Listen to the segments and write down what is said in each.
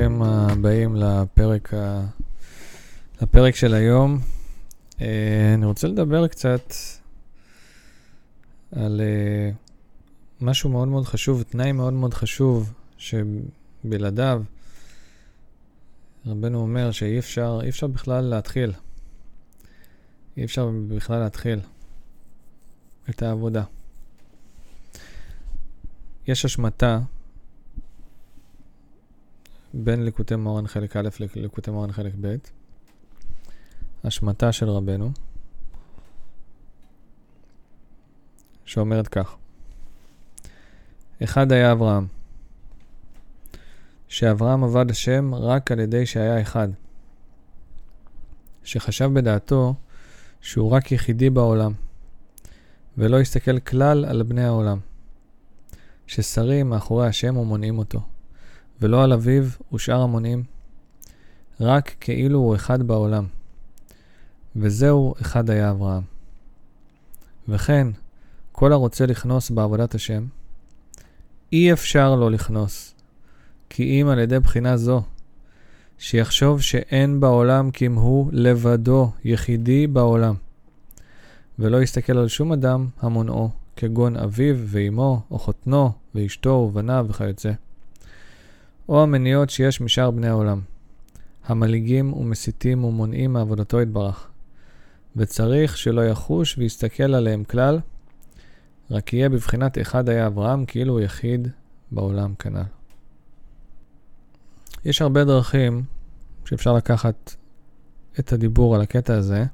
ברוכים הבאים לפרק, ה... לפרק של היום. אה, אני רוצה לדבר קצת על אה, משהו מאוד מאוד חשוב, תנאי מאוד מאוד חשוב, שבלעדיו רבנו אומר שאי אפשר, אפשר בכלל להתחיל. אי אפשר בכלל להתחיל את העבודה. יש השמטה בין ליקוטי מורן חלק א' לליקוטי מורן חלק ב', השמטה של רבנו, שאומרת כך: אחד היה אברהם, שאברהם עבד השם רק על ידי שהיה אחד, שחשב בדעתו שהוא רק יחידי בעולם, ולא הסתכל כלל על בני העולם, ששרים מאחורי השם ומונעים אותו. ולא על אביו ושאר המונים, רק כאילו הוא אחד בעולם. וזהו אחד היה אברהם. וכן, כל הרוצה לכנוס בעבודת השם, אי אפשר לו לכנוס, כי אם על ידי בחינה זו, שיחשוב שאין בעולם כמהו לבדו, יחידי בעולם, ולא יסתכל על שום אדם המונעו, כגון אביו ואמו, או חותנו, ואשתו ובניו וכיוצא. או המניעות שיש משאר בני העולם, המלעיגים ומסיתים ומונעים מעבודתו יתברך, וצריך שלא יחוש ויסתכל עליהם כלל, רק יהיה בבחינת אחד היה אברהם כאילו הוא יחיד בעולם כנ"ל. יש הרבה דרכים שאפשר לקחת את הדיבור על הקטע הזה.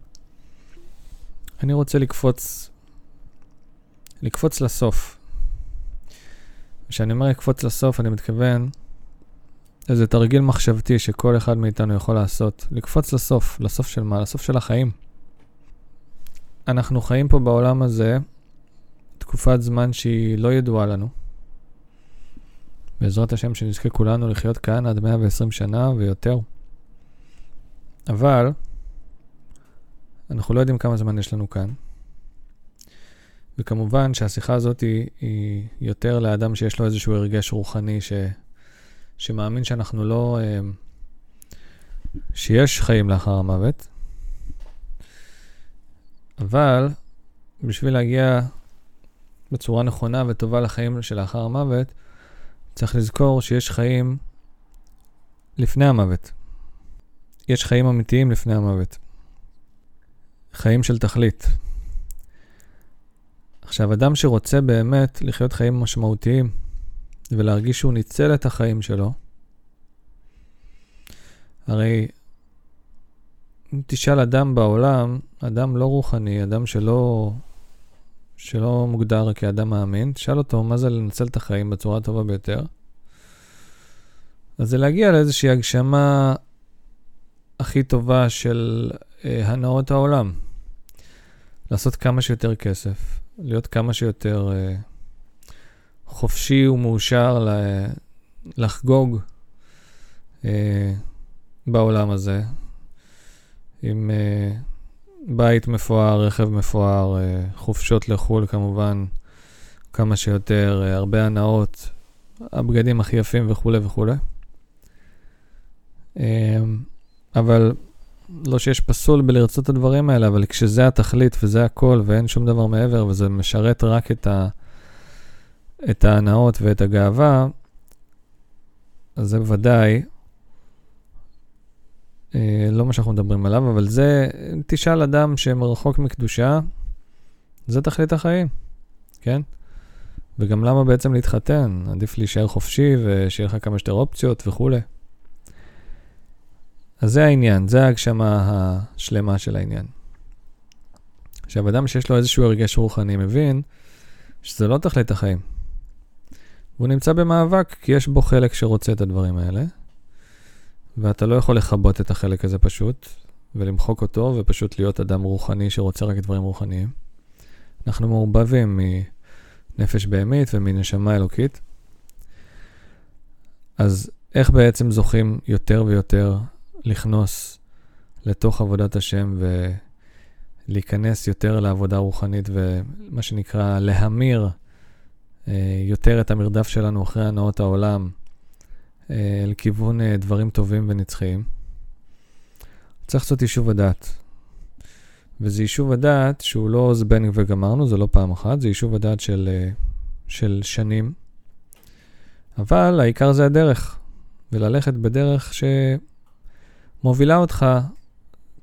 אני רוצה לקפוץ, לקפוץ לסוף. כשאני אומר לקפוץ לסוף, אני מתכוון איזה תרגיל מחשבתי שכל אחד מאיתנו יכול לעשות. לקפוץ לסוף. לסוף של מה? לסוף של החיים. אנחנו חיים פה בעולם הזה תקופת זמן שהיא לא ידועה לנו. בעזרת השם שנזכה כולנו לחיות כאן עד 120 שנה ויותר. אבל אנחנו לא יודעים כמה זמן יש לנו כאן. וכמובן שהשיחה הזאת היא, היא יותר לאדם שיש לו איזשהו הרגש רוחני ש... שמאמין שאנחנו לא... אה, שיש חיים לאחר המוות, אבל בשביל להגיע בצורה נכונה וטובה לחיים שלאחר המוות, צריך לזכור שיש חיים לפני המוות. יש חיים אמיתיים לפני המוות. חיים של תכלית. עכשיו, אדם שרוצה באמת לחיות חיים משמעותיים, ולהרגיש שהוא ניצל את החיים שלו, הרי אם תשאל אדם בעולם, אדם לא רוחני, אדם שלא, שלא מוגדר כאדם מאמין, תשאל אותו מה זה לנצל את החיים בצורה הטובה ביותר. אז זה להגיע לאיזושהי הגשמה הכי טובה של אה, הנאות העולם. לעשות כמה שיותר כסף, להיות כמה שיותר אה, חופשי ומאושר לחגוג אה, בעולם הזה, עם אה, בית מפואר, רכב מפואר, אה, חופשות לחו"ל כמובן, כמה שיותר, אה, הרבה הנאות, הבגדים הכי יפים וכולי וכולי. אה, אבל לא שיש פסול בלרצות את הדברים האלה, אבל כשזה התכלית וזה הכל ואין שום דבר מעבר וזה משרת רק את ה... את ההנאות ואת הגאווה, אז זה ודאי אה, לא מה שאנחנו מדברים עליו, אבל זה, תשאל אדם שמרחוק מקדושה, זה תכלית החיים, כן? וגם למה בעצם להתחתן? עדיף להישאר חופשי ושיהיה לך כמה שיותר אופציות וכולי. אז זה העניין, זה ההגשמה השלמה של העניין. עכשיו, אדם שיש לו איזשהו הרגש רוחני מבין שזה לא תכלית החיים. והוא נמצא במאבק, כי יש בו חלק שרוצה את הדברים האלה, ואתה לא יכול לכבות את החלק הזה פשוט, ולמחוק אותו, ופשוט להיות אדם רוחני שרוצה רק דברים רוחניים. אנחנו מעורבבים מנפש בהמית ומנשמה אלוקית. אז איך בעצם זוכים יותר ויותר לכנוס לתוך עבודת השם ולהיכנס יותר לעבודה רוחנית ומה שנקרא להמיר יותר את המרדף שלנו אחרי הנאות העולם אה, לכיוון אה, דברים טובים ונצחיים. צריך לעשות יישוב הדעת. וזה יישוב הדעת שהוא לא זבנג וגמרנו, זה לא פעם אחת, זה יישוב הדעת של, אה, של שנים. אבל העיקר זה הדרך, וללכת בדרך שמובילה אותך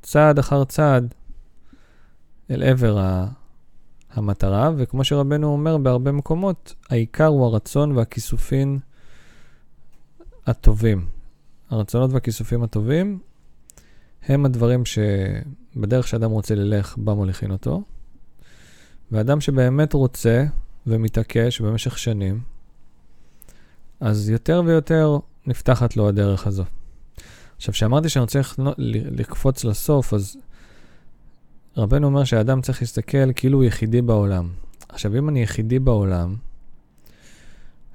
צעד אחר צעד אל עבר ה... המטרה, וכמו שרבנו אומר בהרבה מקומות, העיקר הוא הרצון והכיסופים הטובים. הרצונות והכיסופים הטובים הם הדברים שבדרך שאדם רוצה ללך, בה מוליכין אותו. ואדם שבאמת רוצה ומתעקש במשך שנים, אז יותר ויותר נפתחת לו הדרך הזו. עכשיו, כשאמרתי שאני רוצה לקפוץ לסוף, אז רבנו אומר שהאדם צריך להסתכל כאילו הוא יחידי בעולם. עכשיו, אם אני יחידי בעולם,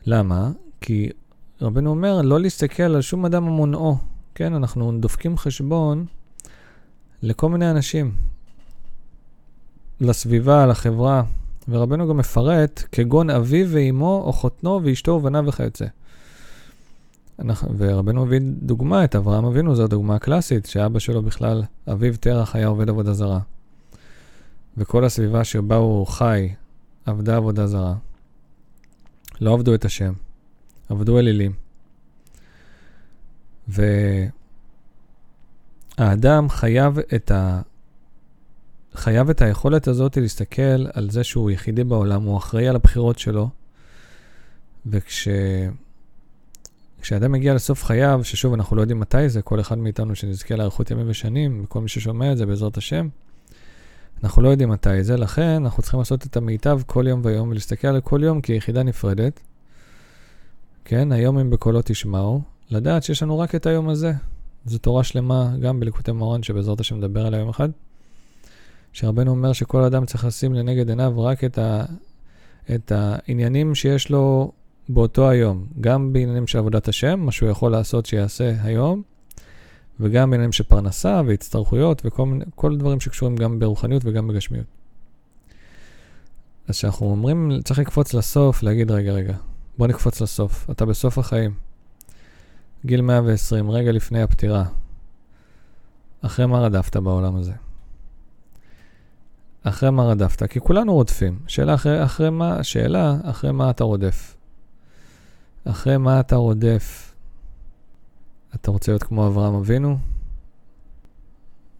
למה? כי רבנו אומר לא להסתכל על שום אדם המונעו. כן, אנחנו דופקים חשבון לכל מיני אנשים, לסביבה, לחברה, ורבנו גם מפרט כגון אביו ואימו, או חותנו ואשתו ובניו וכיוצא. ורבנו מביא דוגמה, את אברהם אבינו, זו הדוגמה הקלאסית, שאבא שלו בכלל, אביו תרח היה עובד עבודה זרה. וכל הסביבה שבה הוא חי עבדה עבודה זרה. לא עבדו את השם, עבדו אלילים. והאדם חייב את, ה... חייב את היכולת הזאת להסתכל על זה שהוא יחידי בעולם, הוא אחראי על הבחירות שלו, וכש... כשאדם מגיע לסוף חייו, ששוב, אנחנו לא יודעים מתי זה, כל אחד מאיתנו שנזכה לאריכות ימים ושנים, וכל מי ששומע את זה בעזרת השם, אנחנו לא יודעים מתי זה, לכן אנחנו צריכים לעשות את המיטב כל יום ויום ולהסתכל על כל יום כיחידה נפרדת. כן, היום אם בקולו תשמעו, לדעת שיש לנו רק את היום הזה. זו תורה שלמה, גם בליקוטי מורן, שבעזרת השם נדבר עליה יום אחד. שרבנו אומר שכל אדם צריך לשים לנגד עיניו רק את, ה, את העניינים שיש לו באותו היום. גם בעניינים של עבודת השם, מה שהוא יכול לעשות שיעשה היום, וגם בעניינים של פרנסה והצטרכויות וכל דברים שקשורים גם ברוחניות וגם בגשמיות. אז כשאנחנו אומרים, צריך לקפוץ לסוף, להגיד, רגע, רגע, בוא נקפוץ לסוף. אתה בסוף החיים. גיל 120, רגע לפני הפטירה. אחרי מה רדפת בעולם הזה? אחרי מה רדפת? כי כולנו רודפים. שאלה אחרי, אחרי מה, שאלה אחרי מה אתה רודף. אחרי מה אתה רודף? אתה רוצה להיות כמו אברהם אבינו?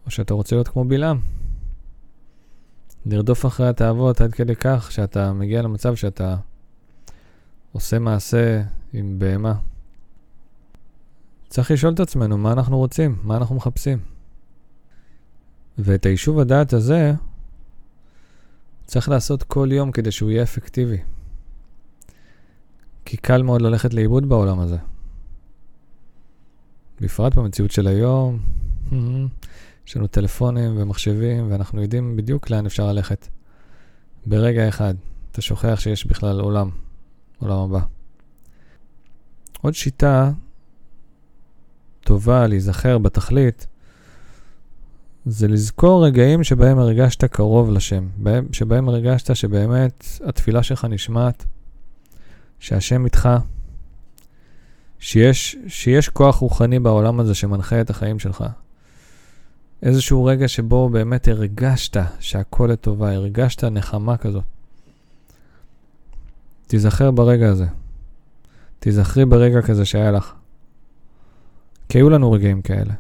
או שאתה רוצה להיות כמו בלעם? לרדוף אחרי התאוות עד כדי כך שאתה מגיע למצב שאתה עושה מעשה עם בהמה. צריך לשאול את עצמנו מה אנחנו רוצים, מה אנחנו מחפשים. ואת היישוב הדעת הזה צריך לעשות כל יום כדי שהוא יהיה אפקטיבי. כי קל מאוד ללכת לאיבוד בעולם הזה. בפרט במציאות של היום, יש לנו טלפונים ומחשבים, ואנחנו יודעים בדיוק לאן אפשר ללכת. ברגע אחד, אתה שוכח שיש בכלל עולם, עולם הבא. עוד שיטה טובה להיזכר בתכלית, זה לזכור רגעים שבהם הרגשת קרוב לשם, שבהם הרגשת שבאמת התפילה שלך נשמעת, שהשם איתך, שיש, שיש כוח רוחני בעולם הזה שמנחה את החיים שלך. איזשהו רגע שבו באמת הרגשת שהכל לטובה, הרגשת נחמה כזאת. תיזכר ברגע הזה. תיזכרי ברגע כזה שהיה לך. כי היו לנו רגעים כאלה.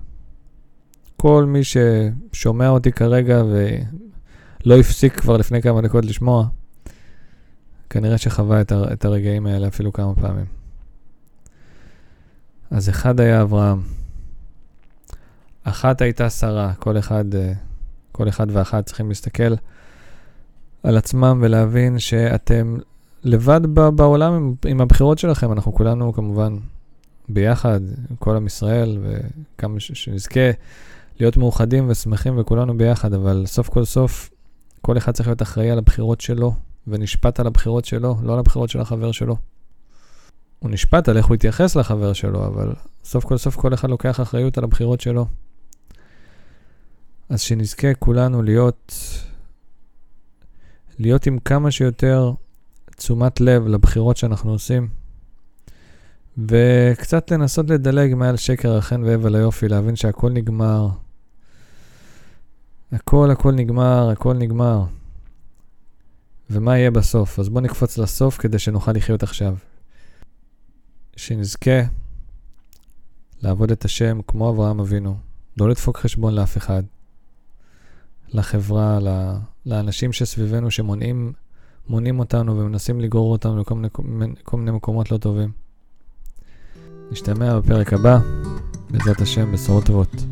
כל מי ששומע אותי כרגע ולא הפסיק כבר לפני כמה דקות לשמוע, כנראה שחווה את הרגעים האלה אפילו כמה פעמים. אז אחד היה אברהם, אחת הייתה שרה, כל אחד, אה, כל אחד ואחת צריכים להסתכל על עצמם ולהבין שאתם לבד בעולם עם, עם הבחירות שלכם, אנחנו כולנו כמובן ביחד, כל עם ישראל, וכמה שנזכה להיות מאוחדים ושמחים וכולנו ביחד, אבל סוף כל סוף, כל אחד צריך להיות אחראי על הבחירות שלו, ונשפט על הבחירות שלו, לא על הבחירות של החבר שלו. הוא נשפט על איך הוא התייחס לחבר שלו, אבל סוף כל סוף כל אחד לוקח אחריות על הבחירות שלו. אז שנזכה כולנו להיות, להיות עם כמה שיותר תשומת לב לבחירות שאנחנו עושים, וקצת לנסות לדלג מעל שקר החן והבל היופי, להבין שהכל נגמר. הכל הכל נגמר, הכל נגמר. ומה יהיה בסוף? אז בואו נקפוץ לסוף כדי שנוכל לחיות עכשיו. שנזכה לעבוד את השם כמו אברהם אבינו, לא לדפוק חשבון לאף אחד, לחברה, לאנשים שסביבנו שמונעים מונעים אותנו ומנסים לגרור אותנו לכל מיני, כל מיני מקומות לא טובים. נשתמע בפרק הבא, בעזרת השם, בשורות טובות.